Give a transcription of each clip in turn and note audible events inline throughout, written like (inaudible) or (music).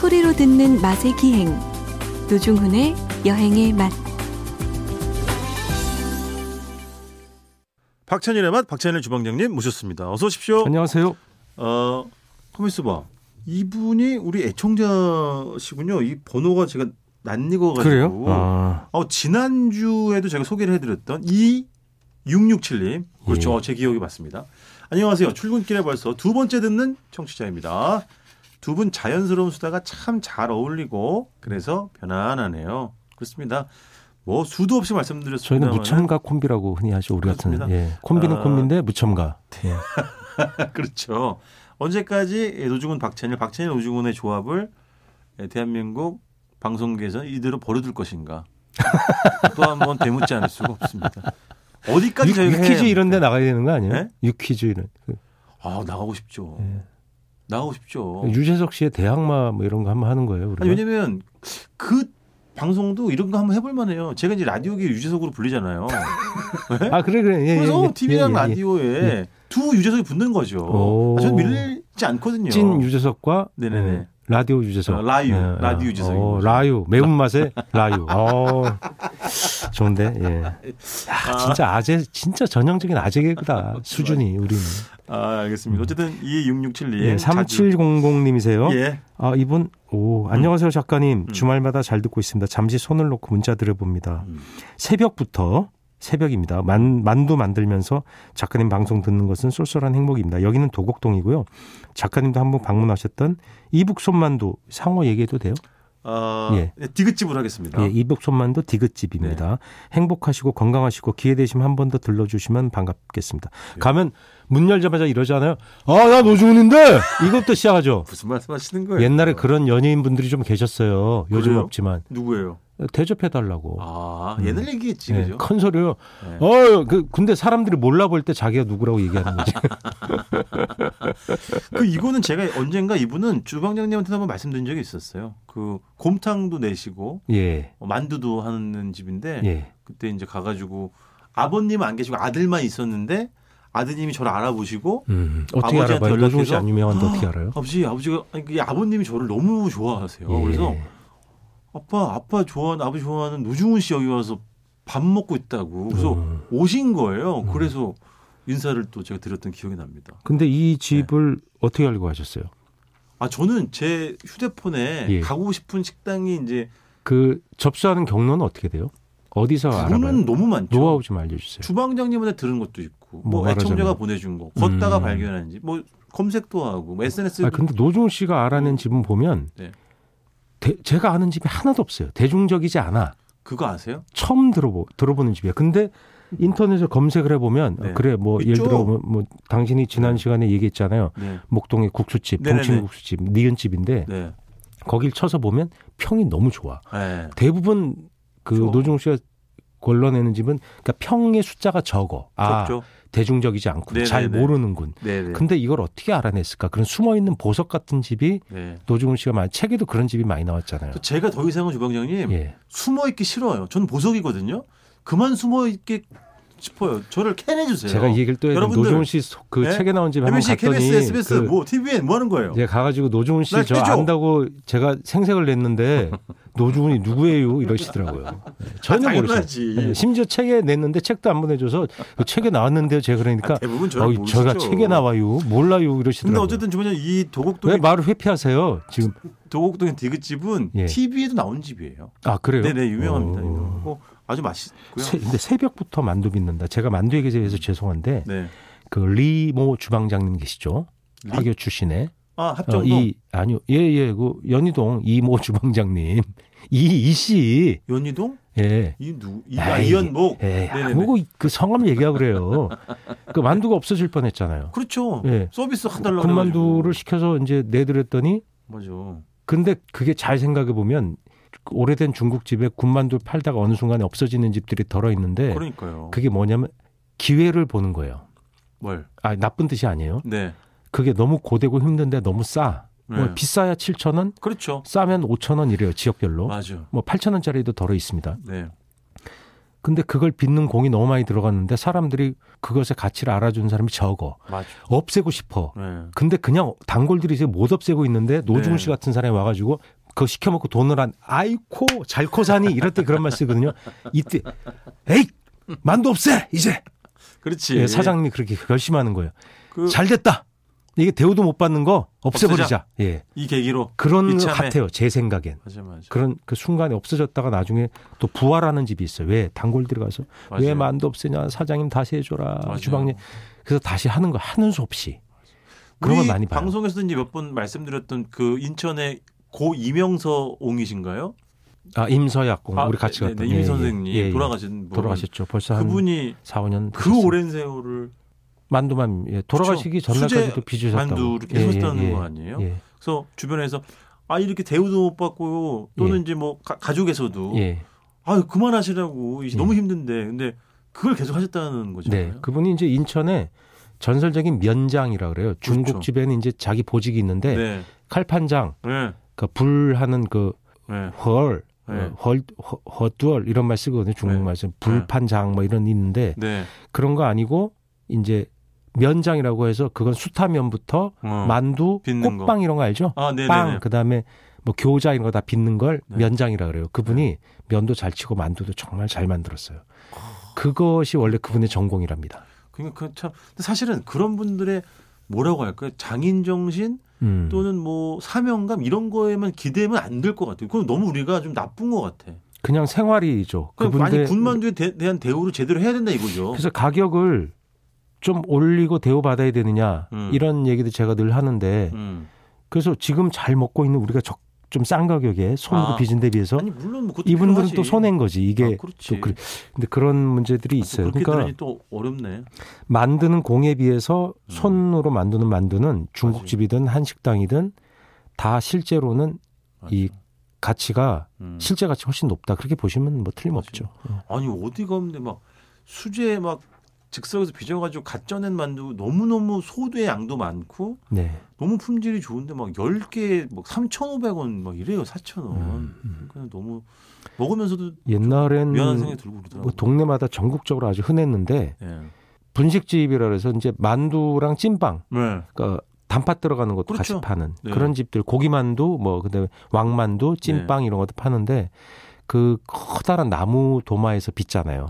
소리로 듣는 맛의 기행 노중훈의 여행의 맛 박찬일의 맛 박찬일 주방장님 모셨습니다. 어서 오십시오. 안녕하세요. 어, 커미스 봐. 이분이 우리 애청자시군요. 이 번호가 제가 낯익어가지고. 그래요? 아, 어, 지난주에도 제가 소개를 해드렸던 이 667님. 그렇죠. 예. 제 기억이 맞습니다. 안녕하세요. 출근길에 벌써 두 번째 듣는 청취자입니다. 두 분 자연스러운 수다가 참 잘 어울리고 그래서 편안하네요. 그렇습니다. 뭐 수도 없이 말씀드렸습니다. 저희는 무첨가 콤비라고 흔히 하죠. 우리 같은. 그렇습니다. 예. 콤비는 아. 콤비인데 무첨가. 예. (laughs) 그렇죠. 언제까지 노중훈 박찬일, 박찬일 노중훈의 조합을 대한민국 방송계에서 이대로 버려둘 것인가? (laughs) 또 한 번 되묻지 않을 수가 없습니다. 어디까지 유, 저희가 유퀴즈 이런 데? 나가야 되는 거 아니에요? 네? 유퀴즈 이런. 그, 아 나가고 싶죠. 예. 싶죠. 유재석 씨의 대항마 뭐 이런 거 한번 하는 거예요. 우리가. 아니, 왜냐면 그 방송도 이런 거 한번 해볼 만해요. 제가 이제 라디오계 유재석으로 불리잖아요. (laughs) 아 그래 그래. 예, 그래서 예, 예. TV랑 예, 예, 예. 라디오에 예. 두 유재석이 붙는 거죠. 오. 아, 저는 밀리지 않거든요. 찐 유재석과 네네네. 예, 라디오 유재석. 어, 라유, 예, 라디오 예. 유재석인 어. 라유 매운맛의 (laughs) 라유. 어, 좋은데. 예. 야, 아. 진짜 아재 진짜 전형적인 아재 개그다. 수준이 우리는. 아, 알겠습니다. 어쨌든 이 667님. 예, 3700님이세요. 예. 아, 이분, 오, 안녕하세요, 작가님. 음. 주말마다 잘 듣고 있습니다. 잠시 손을 놓고 문자 드려봅니다. 음. 새벽부터, 새벽입니다. 만, 만두 만들면서 작가님 방송 듣는 것은 쏠쏠한 행복입니다. 여기는 도곡동이고요. 작가님도 한번 방문하셨던 이북 손만두 상호 얘기해도 돼요? 아, 예. 네, 디귿집으로 하겠습니다. 예, 이북 손만두 디귿집입니다. 행복하시고 건강하시고 기회 되시면 한 번 더 들러주시면 반갑겠습니다. 가면 문 열자마자 이러잖아요. 아, 나 노중훈인데! 이것부터 시작하죠. (laughs) 무슨 말씀 하시는 거예요? 옛날에 그런 연예인분들이 좀 계셨어요. 요즘 그래요? 없지만 누구예요? 대접해달라고. 아, 음. 옛날 얘기겠지, 예, 그죠? 큰 소리요. 네. 어, 그 근데 사람들이 몰라볼 때 자기가 누구라고 얘기하는 거지. (laughs) 그 이거는 제가 언젠가 이분은 주방장님한테 한번 말씀드린 적이 있었어요. 그 곰탕도 내시고 예, 어, 만두도 하는 집인데 예. 그때 이제 가가지고 아버님 안 계시고 아들만 있었는데 아드님이 저를 알아보시고 음, 어떻게 아버지한테 알아봐요? 연락해서 안 유명한데 어떻게 알아요? 아버지 아버지가 아니 그게 아버님이 저를 너무 좋아하세요. 예. 그래서 아빠 아빠 좋아하는 아버지 좋아하는 노중훈 씨 여기 와서 밥 먹고 있다고 그래서 음. 오신 거예요. 음. 그래서 인사를 또 제가 드렸던 기억이 납니다. 근데 이 집을 어떻게 알고 하셨어요? 아 저는 제 휴대폰에 예. 가고 싶은 식당이 이제 그 접수하는 경로는 어떻게 돼요? 어디서? 그거는 너무 많죠. 노하우 좀 알려주세요. 주방장님한테 들은 것도 있고 뭐 뭐, 애청자가. 보내준 거 걷다가 음. 발견한지 뭐 검색도 하고 뭐 SNS 아 근데 노중 씨가 알아낸 집은 보면 네. 대- 제가 아는 집이 하나도 없어요. 대중적이지 않아. 그거 아세요? 처음 들어보 들어보는 집이야. 근데 인터넷에 검색을 해보면 네. 그래 뭐 예를 있죠. 들어 뭐, 뭐 당신이 지난 시간에 얘기했잖아요. 네. 목동의 국수집, 네네네. 동치미 국수집, 니은집인데 네. 거길 쳐서 보면 평이 너무 좋아. 네. 대부분 그 좋아. 노중 씨가 걸러내는 집은 그러니까 평의 숫자가 적어. 아 적죠. 대중적이지 않고 네네네. 잘 모르는군. 네네. 근데 이걸 어떻게 알아냈을까? 그런 숨어 있는 보석 같은 집이 네. 노중훈 씨가 많이 책에도 그런 집이 많이 나왔잖아요. 또 제가 더 이상은 주방장님 예. 숨어 있기 싫어요. 저는 보석이거든요. 그만 숨어 있게 싶어요. 저를 캐내주세요. 제가 이 얘기를 또 해야 돼. 여러분들, 노중훈 씨그 네? 책에 나온 집 한번 MBC, 갔더니 KBS, SBS, 그 뭐 TVN 뭐 하는 거예요? 제가 가가지고 노중훈 씨날 저. 안다고 제가 생색을 냈는데 (laughs) 노중훈이 누구예요 이러시더라고요. 네, 전혀 아, 모르겠어요. 네, 심지어 책에 냈는데 책도 안 보내줘서 그 책에 나왔는데요. 제가 그러니까 아, 대부분 저를 어. 제가 책에 나와요. 몰라요 근데 이러시더라고요. 어쨌든 주방장님 이 도곡동 왜 말을 회피하세요? 지금 도곡동의 디귿집은 예. TV에도 나온 집이에요. 아 그래요? 네네 유명합니다. 어. 아주 맛있고요. 새- 근데 새벽부터 만두 빚는다. 제가 만두 얘기에 대해서 죄송한데 네. 그 리모 주방장님 계시죠? 리? 화교 출신의 아 어, 합정동 이 아니요 예 예 그 연희동 이모 주방장님 (laughs) 이 이 씨. 연희동 예. 이 누 이, 아, 에이, 이연목. 예. 네네네. 뭐그 성함 얘기하고 그래요. (laughs) 그 만두가 없어질 뻔 했잖아요. 그렇죠. 예. 서비스 해달라고. 군만두를 시켜서 이제 내드렸더니 맞아. 근데 그게 잘 생각해 보면 오래된 중국집에 군만두 팔다가 어느 순간에 없어지는 집들이 덜어 있는데 그러니까요. 그게 뭐냐면 기회를 보는 거예요. 뭘? 아 나쁜 뜻이 아니에요. 네. 그게 너무 고되고 힘든데 너무 싸. 뭐 네. 비싸야 7천 원, 그렇죠. 싸면 5천 원 이래요 지역별로. 맞아. 뭐 8천 원짜리도 덜어 있습니다. 네. 근데 그걸 빚는 공이 너무 많이 들어갔는데 사람들이 그것의 가치를 알아주는 사람이 적어. 맞아. 없애고 싶어. 네. 근데 그냥 단골들이 이제 못 없애고 있는데 노중훈 네. 씨 같은 사람이 와가지고 그거 시켜먹고 돈을 한 아이코 잘코 사니 이럴 때 그런 말 쓰거든요. 이때 에이 만두 없애 이제 그렇지. 예, 사장님이 그렇게 결심하는 거예요. 그, 잘 됐다. 이게 대우도 못 받는 거 없애버리자. 예. 이 계기로 그런 것. 같아요. 제 생각엔. 맞아 맞아. 그런 그 순간에 없어졌다가 나중에 또 부활하는 집이 있어요. 왜 단골 들어가서 왜 맞아요. 만두 없애냐 사장님 다시 해줘라 맞아요. 주방님 그래서 다시 하는 거 하는 수 없이 그런 걸 많이 봐요. 방송에서도 이제 몇 번 말씀드렸던 그 인천의 고 이명서 옹이신가요? 아 임서약 아, 우리 같이 네, 갔던 네, 임 예, 선생님 예, 예. 돌아가신 분. 돌아가셨죠. 벌써 한 그분이 4, 5년 그 오랜 세월을 만두만 예, 돌아가시기. 전날까지도 빚으셨다고. 만두를 계속 했다는 거 아니에요? 예, 그래서 주변에서 아 이렇게 대우도 못 받고요. 또는 예. 이제 뭐 가, 가족에서도 예. 아유 그만하시라고 이제 예. 너무 힘든데 근데 그걸 계속 하셨다는 거잖아요. 네. 그분이 이제 인천에 전설적인 면장이라 그래요. 중국집에는 이제 자기 보직이 있는데 네. 칼판장, 네. 그 불하는 그 네. 헐, 네. 어, 헐, 허- 허두얼 이런 말 쓰거든요. 중국말에서 불판장 뭐 이런 게 있는데 네. 그런 거 아니고 이제 면장이라고 해서 그건 수타면부터 어. 만두, 빚는 거. 꽃빵 이런 거 알죠? 아, 네네. 빵, 그다음에 뭐 교자 이런 거 다 빚는 걸 네. 면장이라 그래요. 그분이 면도 잘 치고 만두도 정말 잘 만들었어요. 그것이 원래 그분의 전공이랍니다. 그러니까 그참 사실은 그런 분들의 뭐라고 할까요? 장인 정신 음. 또는 뭐 사명감 이런 거에만 기대면 안 될 것 같아요. 그건 너무 우리가 좀 나쁜 것 같아. 그냥 생활이죠. 그러니까 아니 군만두에 대, 대한 대우를 제대로 해야 된다 이거죠. 그래서 가격을 좀 올리고 대우받아야 되느냐 음. 이런 얘기도 제가 늘 하는데 음. 그래서 지금 잘 먹고 있는 우리가 좀 싼 가격에 손으로 아. 빚은 데 비해서 아니 물론 뭐 이분들은 필요하지. 또 손해인 거지 이게 아. 또 그래. 근데 그런 문제들이 있어요. 그렇게 그러니까 또 어렵네. 만드는 공에 비해서 음. 손으로 만드는 만두는 중국집이든 한식당이든 다 실제로는 이 맞아. 가치가 음. 실제 가치 훨씬 높다 그렇게 보시면 뭐 틀림없죠. 아니 어디가 없는데 막 수제 막 즉석에서 빚어가지고 갓 쪄낸 만두 너무 너무 소두의 양도 많고 네. 너무 품질이 좋은데 막 10개 막 3,500원 막 이래요 4,000원. 음, 그냥 너무 먹으면서도 옛날엔 미안한 생각이 들고 그러더라고요. 뭐 동네마다 전국적으로 아주 흔했는데 예. 분식집이라 그래서 이제 만두랑 찐빵 네. 그러니까 단팥 들어가는 것도 그렇죠. 같이 파는 네. 그런 집들 고기만두 뭐 그다음에 왕만두 찐빵 이런 것도 파는데 그 커다란 나무 도마에서 빚잖아요.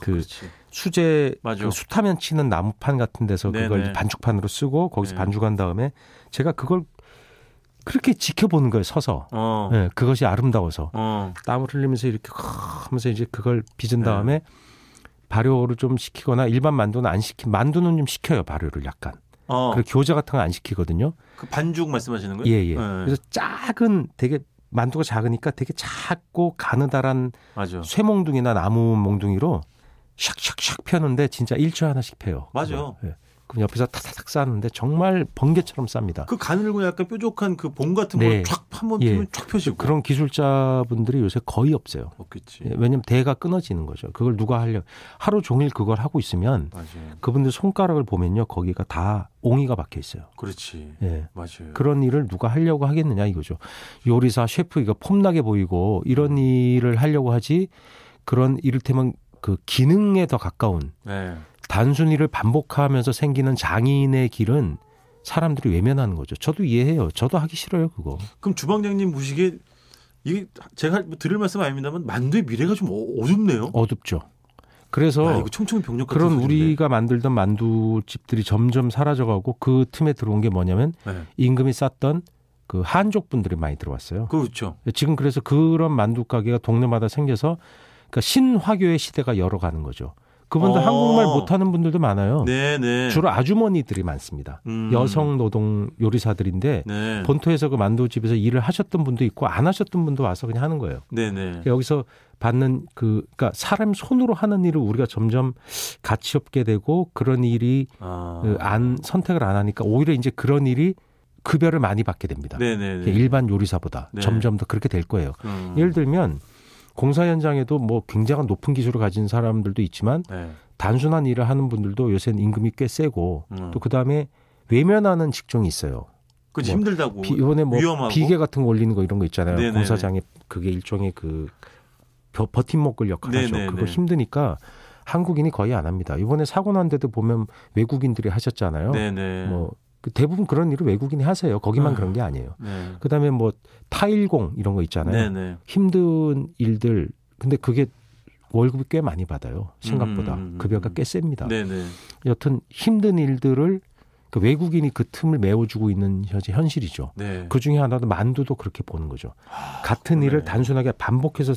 그 그렇지. 수제. 그 수타면 치는 나무판 같은 데서 그걸 네네. 반죽판으로 쓰고 거기서 네. 반죽한 다음에 제가 그걸 그렇게 지켜보는 거예요 서서 어. 예, 그것이 아름다워서 어. 땀을 흘리면서 이렇게 하면서 이제 그걸 빚은 네. 다음에 발효를 좀 시키거나 일반 만두는 안 시키 만두는 좀 시켜요 발효를 약간 어. 그리고 교자 같은 거 안 시키거든요 그 반죽 말씀하시는 거예요? 예예 네. 그래서 작은 되게 만두가 작으니까 되게 작고 가느다란 맞아. 쇠몽둥이나 나무 몽둥이로 샥샥샥 펴는데 진짜 일주에 하나씩 펴요 맞아. 그거. 예. 그럼 옆에서 타타닥 싸는데 정말 번개처럼 쌉니다 그 가늘고 약간 뾰족한 그 봉 같은 네. 걸쫙 한번 예. 피면 쫙 펴지고 그런 기술자분들이 요새 거의 없어요 없겠지. 예, 왜냐면 대가 끊어지는 거죠 그걸 누가 하려 하루 종일 그걸 하고 있으면 맞아요. 그분들 손가락을 보면요 거기가 다 옹이가 박혀 있어요. 그렇지. 예. 맞아요. 그런 일을 누가 하려고 하겠느냐 이거죠. 요리사 셰프 이거 폼나게 보이고 이런 일을 하려고 하지 그런 이를테면 그 기능에 더 가까운 네. 단순히를 반복하면서 생기는 장인의 길은 사람들이 외면하는 거죠. 저도 이해해요. 저도 하기 싫어요 그거. 그럼 주방장님 보시기에 이게 제가 뭐 드릴 말씀 아닙니다만 만두의 미래가 좀 어- 어둡네요. 어둡죠. 그래서 아, 이거 총총병력 같은 그런 소리인데. 우리가 만들던 만두집들이 점점 사라져가고 그 틈에 들어온 게 뭐냐면 네. 임금이 쌌던 그 한족 분들이 많이 들어왔어요. 그렇죠. 지금 그래서 그런 만두 가게가 동네마다 생겨서 그러니까 신화교의 시대가 열어가는 거죠. 그분들 어. 한국말 못하는 분들도 많아요. 네, 네. 주로 아주머니들이 많습니다. 음. 여성 노동 요리사들인데 네. 본토에서 그 만두집에서 일을 하셨던 분도 있고 안 하셨던 분도 와서 그냥 하는 거예요. 네, 네. 여기서 받는 그 그러니까 사람 손으로 하는 일을 우리가 점점 가치 없게 되고 그런 일이 아. 그안 선택을 안 하니까 오히려 이제 그런 일이 급여를 많이 받게 됩니다. 네, 네, 네. 일반 요리사보다 네. 점점 더 그렇게 될 거예요. 음. 예를 들면 공사 현장에도 뭐 굉장한 높은 기술을 가진 사람들도 있지만 네. 단순한 일을 하는 분들도 요새는 임금이 꽤 세고 음. 또 그다음에 외면하는 직종이 있어요. 그 뭐 힘들다고. 비, 이번에 뭐 위험하고. 비계 같은 거 올리는 거 이런 거 있잖아요. 네네네. 공사장에 그게 일종의 그 버- 버팀목을 역할하죠. 네네네. 그거 힘드니까 한국인이 거의 안 합니다. 이번에 사고 난 데도 보면 외국인들이 하셨잖아요. 네네. 뭐그 대부분 그런 일을 외국인이 하세요. 거기만 아. 그런 게 아니에요. 네. 그다음에 뭐 타일공 이런 거 있잖아요. 네네. 힘든 일들 근데 그게 월급이 꽤 많이 받아요. 생각보다 음, 음, 음, 급여가 음. 꽤 셉니다. 네네. 여튼 힘든 일들을 그 외국인이 그 틈을 메워주고 있는 현재 현실이죠. 네. 그 중에 하나도 만두도 그렇게 보는 거죠. 같은 그러네. 일을 단순하게 반복해서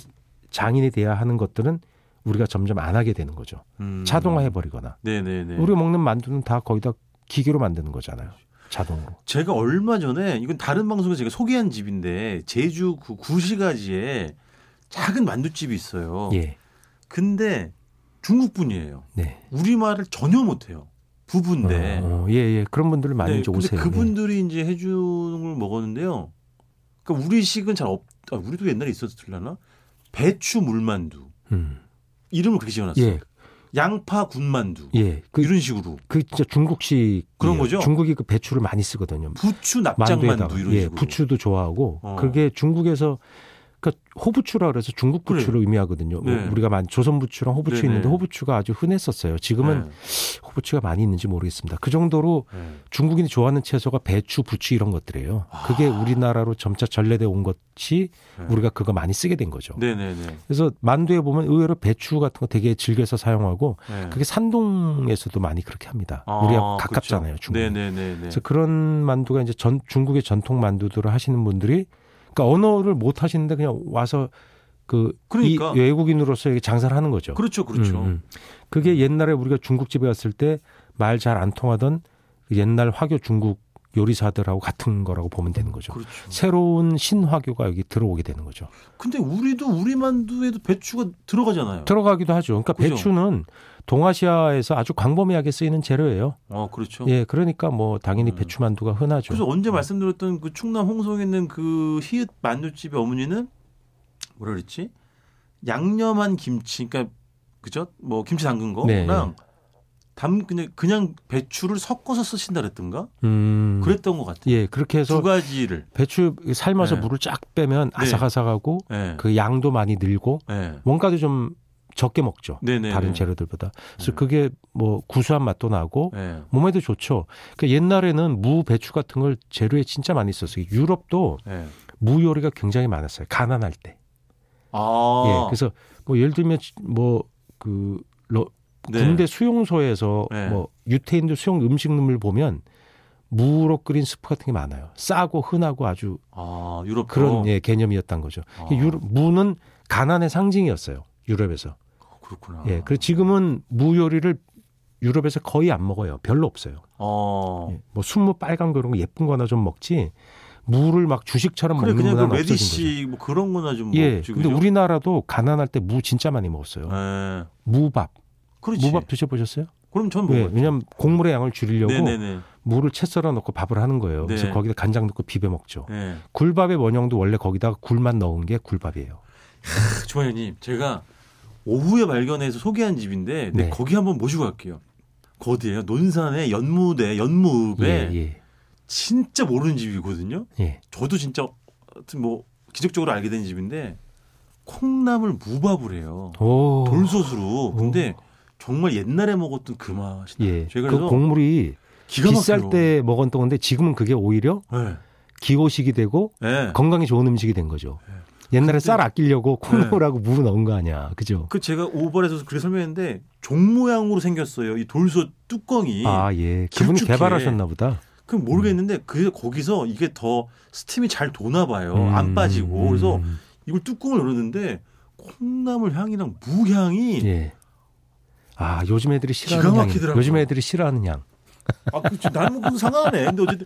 장인이 돼야 하는 것들은 우리가 점점 안 하게 되는 거죠. 음. 자동화해 버리거나. 네네네. 우리가 먹는 만두는 다 거의 다 기계로 만드는 거잖아요. 자동으로. 제가 얼마 전에 이건 다른 방송에서 제가 소개한 집인데 제주 그 구시가지에 작은 만두집이 있어요. 예. 근데 중국 분이에요. 네. 우리 말을 전혀 못해요. 부부인데. 어, 예, 예. 그런 분들 많이 네, 오세요. 그분들이 이제 해주는 걸 먹었는데요. 그러니까 우리 식은 잘 없. 아, 우리도 옛날에 있었을라나? 배추 물만두 예. 음. 이름을 그렇게 지어놨어요. 예. 양파 군만두 예. 그, 이런 식으로 그 진짜 중국식 그런 거죠? 중국이 그 배추를 많이 쓰거든요. 부추 납작만두 이런 예, 식으로. 부추도 좋아하고 어. 그게 중국에서 그러니까 호부추라 그래서 중국 그래요. 부추를 의미하거든요. 뭐 네. 우리가 많이 조선 부추랑 호부추 네네. 있는데 호부추가 아주 흔했었어요. 지금은 네. 호부추가 많이 있는지 모르겠습니다. 그 정도로 네. 중국인이 좋아하는 채소가 배추, 부추 이런 것들이에요. 그게 우리나라로 점차 전래돼 온 것이 네. 우리가 그거 많이 쓰게 된 거죠. 네네네. 그래서 만두에 보면 의외로 배추 같은 거 되게 즐겨서 사용하고 네. 그게 산동에서도 많이 그렇게 합니다. 아, 우리가 가깝잖아요. 중국. 네네네네. 그래서 그런 만두가 이제 전 중국의 전통 만두들을 하시는 분들이 그러니까 언어를 못 하시는데 그냥 와서 그 그러니까. 이 외국인으로서 장사를 하는 거죠. 그렇죠, 그렇죠. 음, 음. 그게 옛날에 우리가 중국집에 갔을 때 말 잘 안 통하던 그 옛날 화교 중국 요리사들하고 같은 거라고 보면 되는 거죠. 그렇죠. 새로운 신화교가 여기 들어오게 되는 거죠. 근데 우리도 우리 만두에도 배추가 들어가잖아요. 들어가기도 하죠. 그러니까 그죠? 배추는 동아시아에서 아주 광범위하게 쓰이는 재료예요. 어, 그렇죠. 예, 그러니까 뭐 당연히 음. 배추 만두가 흔하죠. 그래서 언제 말씀드렸던 그 충남 홍성에 있는 그 히읗 만두집의 어머니는 뭐라 그랬지? 양념한 김치, 그러니까 그죠? 뭐 김치 담근 네. 거랑 담 그냥 그냥 배추를 섞어서 쓰신다 그랬던가? 음. 그랬던 것 같아요. 예, 그렇게 해서 두 가지를. 배추 삶아서 네. 물을 쫙 빼면 아삭아삭하고 네. 그 양도 많이 늘고 네. 원가도 좀 적게 먹죠. 네네. 다른 재료들보다. 그래서 네. 그게 뭐 구수한 맛도 나고 네. 몸에도 좋죠. 그 옛날에는 무, 배추 같은 걸 재료에 진짜 많이 썼어요. 유럽도 네. 무 요리가 굉장히 많았어요. 가난할 때. 아. 예. 그래서 뭐 예를 들면 뭐그 네. 군대 수용소에서 네. 뭐 유태인들 수용 음식물을 보면 무로 끓인 스프 같은 게 많아요. 싸고 흔하고 아주 아, 유럽 그런 예, 개념이었던 거죠. 아. 유럽, 무는 가난의 상징이었어요. 유럽에서. 그렇구나. 예. 그리고 지금은 무 요리를 유럽에서 거의 안 먹어요. 별로 없어요. 어. 예. 뭐 순무 빨간 거 이런 거 예쁜 거나 좀 먹지 무를 막 주식처럼 그래 먹는 그냥 그. radish 뭐 그런 거나 좀 예. 먹지. 근데 그죠? 우리나라도 가난할 때 무 진짜 많이 먹었어요. 예. 무밥. 그렇지. 무밥 드셔보셨어요? 그럼 전 예. 먹어요. 왜냐하면 곡물의 양을 줄이려고 네네네. 무를 채 썰어 넣고 밥을 하는 거예요. 그래서 네. 거기다 간장 넣고 비벼 먹죠. 예. 굴밥의 원형도 원래 거기다가 굴만 넣은 게 굴밥이에요. 주원님 제가 오후에 발견해서 소개한 집인데 네, 네. 거기 한번 모시고 갈게요. 그 어디예요? 논산의 연무대 연무읍에 예, 예, 진짜 모르는 집이거든요. 예. 저도 진짜 하여튼 뭐 기적적으로 알게 된 집인데 콩나물 무밥을 해요. 오. 돌솥으로. 근데 정말 옛날에 먹었던 그 맛이 나요. 예. 제가 그 곡물이 기가 비쌀. 때 먹었던 건데 지금은 그게 오히려 네. 기호식이 되고 네. 건강에 좋은 음식이 된 거죠. 네. 옛날에 쌀 아끼려고 콩나물하고 무 넣은 거 아니야. 그죠? 그 제가 오버에서 그렇게 설명했는데 종 모양으로 생겼어요. 이 돌솥 뚜껑이. 아, 예. 그분이 길쭉해. 개발하셨나 보다. 그 모르겠는데 그 거기서 이게 더 스팀이 잘 도나 봐요. 음, 안 빠지고. 그래서 음, 이걸 뚜껑을 열었는데 콩나물 향이랑 무 향이 예. 아, 요즘 애들이 싫어하는 향. 막히더라고요. 요즘 애들이 싫어하는 향. 아, 그치. 나는 뭐 상관하네. 근데 어쨌든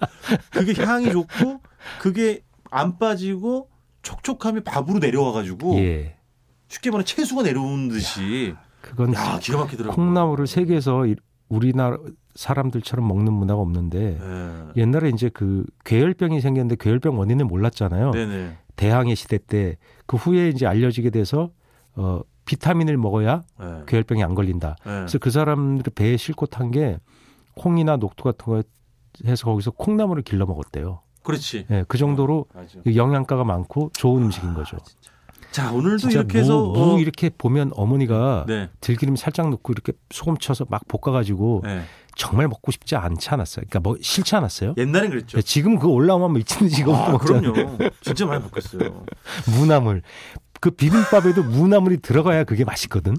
그게 향이 좋고 그게 안 빠지고 촉촉함이 밥으로 내려와가지고 예. 쉽게 말하면 채수가 내려오는 듯이 그건 야 기가 막히더라고요. 콩나물을 세계에서 이- 우리나라 사람들처럼 먹는 문화가 없는데 네. 옛날에 이제 그 괴열병이 생겼는데 괴열병 원인을 몰랐잖아요. 네네. 대항해 시대 때 그 후에 이제 알려지게 돼서 어 비타민을 먹어야 네. 괴열병이 안 걸린다. 네. 그래서 그 사람들이 배에 싣고 탄 게 콩이나 녹두 같은 거 해서 거기서 콩나물을 길러 먹었대요. 그렇지. 예, 그 정도로 맞아. 영양가가 많고 좋은 음식인 거죠. 진짜. 자 오늘도 이렇게 해서 무, 무 어, 이렇게 보면 어머니가 네. 들기름 살짝 넣고 이렇게 소금 쳐서 막 볶아 가지고 네. 정말 먹고 싶지 않지 않았어요. 그러니까 뭐 싫지 않았어요. 옛날엔 그랬죠. 지금 그거 올라오면 미친 듯이 이거 아. 그럼요. 진짜 많이 먹겠어요. (laughs) 무나물. 그 비빔밥에도 무나물이 들어가야 그게 맛있거든.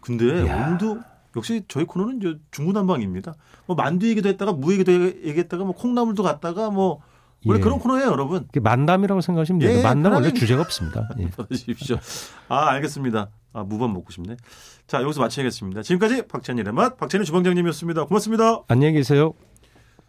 근데 야. 오늘도 역시 저희 코너는 이제 중구난방입니다. 뭐 만두 얘기도 했다가 무 얘기도 얘기했다가 뭐 콩나물도 갔다가 뭐 원래 예. 그런 코너예요, 여러분. 그게 만담이라고 생각하시면 돼요. 예, 만담 원래 편하게. 주제가 없습니다. 예. (laughs) 받으십시오. 아, 알겠습니다. 아, 무밥 먹고 싶네. 자, 여기서 마치겠습니다. 지금까지 박찬일의 맛, 박찬일 주방장님이었습니다. 고맙습니다. 안녕히 계세요.